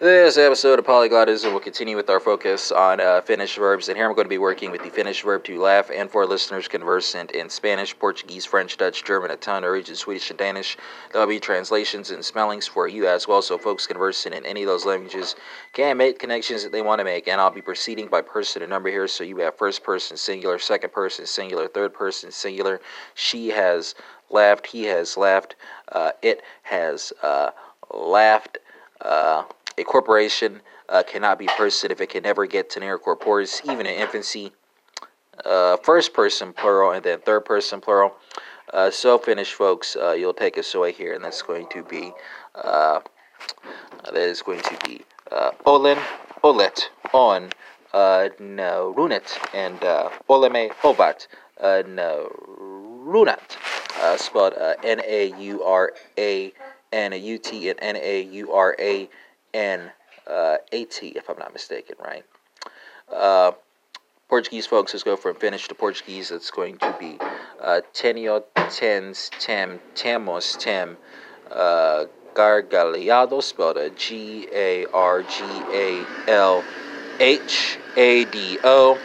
This episode of Polyglotism will continue with our focus on uh, Finnish verbs, and here I'm going to be working with the Finnish verb to laugh, and for listeners conversant in Spanish, Portuguese, French, Dutch, German, a Italian, Norwegian, Swedish, and Danish, there will be translations and spellings for you as well, so folks conversant in any of those languages can make connections that they want to make, and I'll be proceeding by person and number here, so you have first person singular, second person singular, third person singular. She has laughed, he has laughed, uh, it has uh, laughed. Uh, a corporation uh, cannot be person if it can never get to near corporis, even in infancy. Uh, first person plural and then third person plural. Uh, so Finnish folks, uh, you'll take us away here, and that's going to be uh, that is going to be uh, Olen, Olet, On, no, and Oleme, Ovat, no, Runat, spelled N A U R A N U T and N A U R A N uh, A T, if I'm not mistaken, right? Uh, Portuguese folks, let's go from Finnish to Portuguese. It's going to be uh, tenho, tens, tem, temos, tem, uh, spelled G A R G A L H A D O.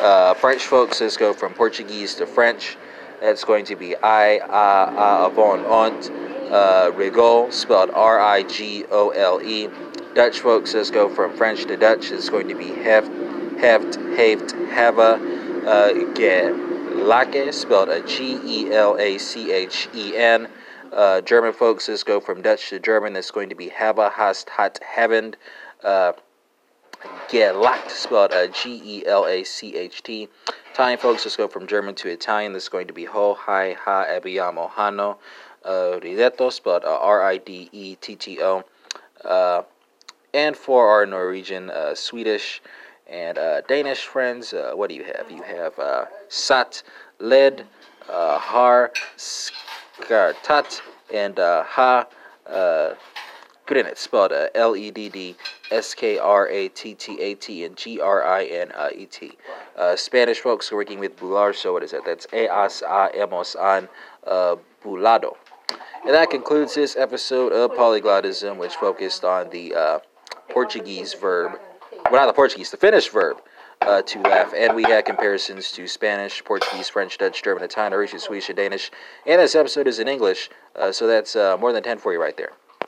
Uh, French folks, let's go from Portuguese to French. That's going to be I, a, a, avon, ont uh, Rigole, spelled R I G O L E. Dutch folks, let's go from French to Dutch. It's going to be heft, heft, heeft, hava, uh, gelake, spelled a G E L A C H E N. Uh, German folks, let's go from Dutch to German. That's going to be hava, hast, hat, havend. Uh, Gelacht, spelled G E L A C H T. Italian folks, let's go from German to Italian. This is going to be ho, hi, ha, abbiamo, hanno uh, spelled uh, R I D E T T O. Uh, and for our Norwegian, uh, Swedish, and uh, Danish friends, uh, what do you have? You have uh, Sat, Led, uh, Har, Skrattat, and uh, Ha. Uh, Grinet, spelled uh, L E D D S K R A T T A T and G R I N E T. Spanish folks working with Bular, so what is that? That's Eas A Emos An Bulado. And that concludes this episode of Polyglotism, which focused on the uh, Portuguese verb, well, not the Portuguese, the Finnish verb uh, to laugh. And we had comparisons to Spanish, Portuguese, French, Dutch, German, Italian, Norwegian, Swedish, and Danish. And this episode is in English, uh, so that's uh, more than 10 for you right there.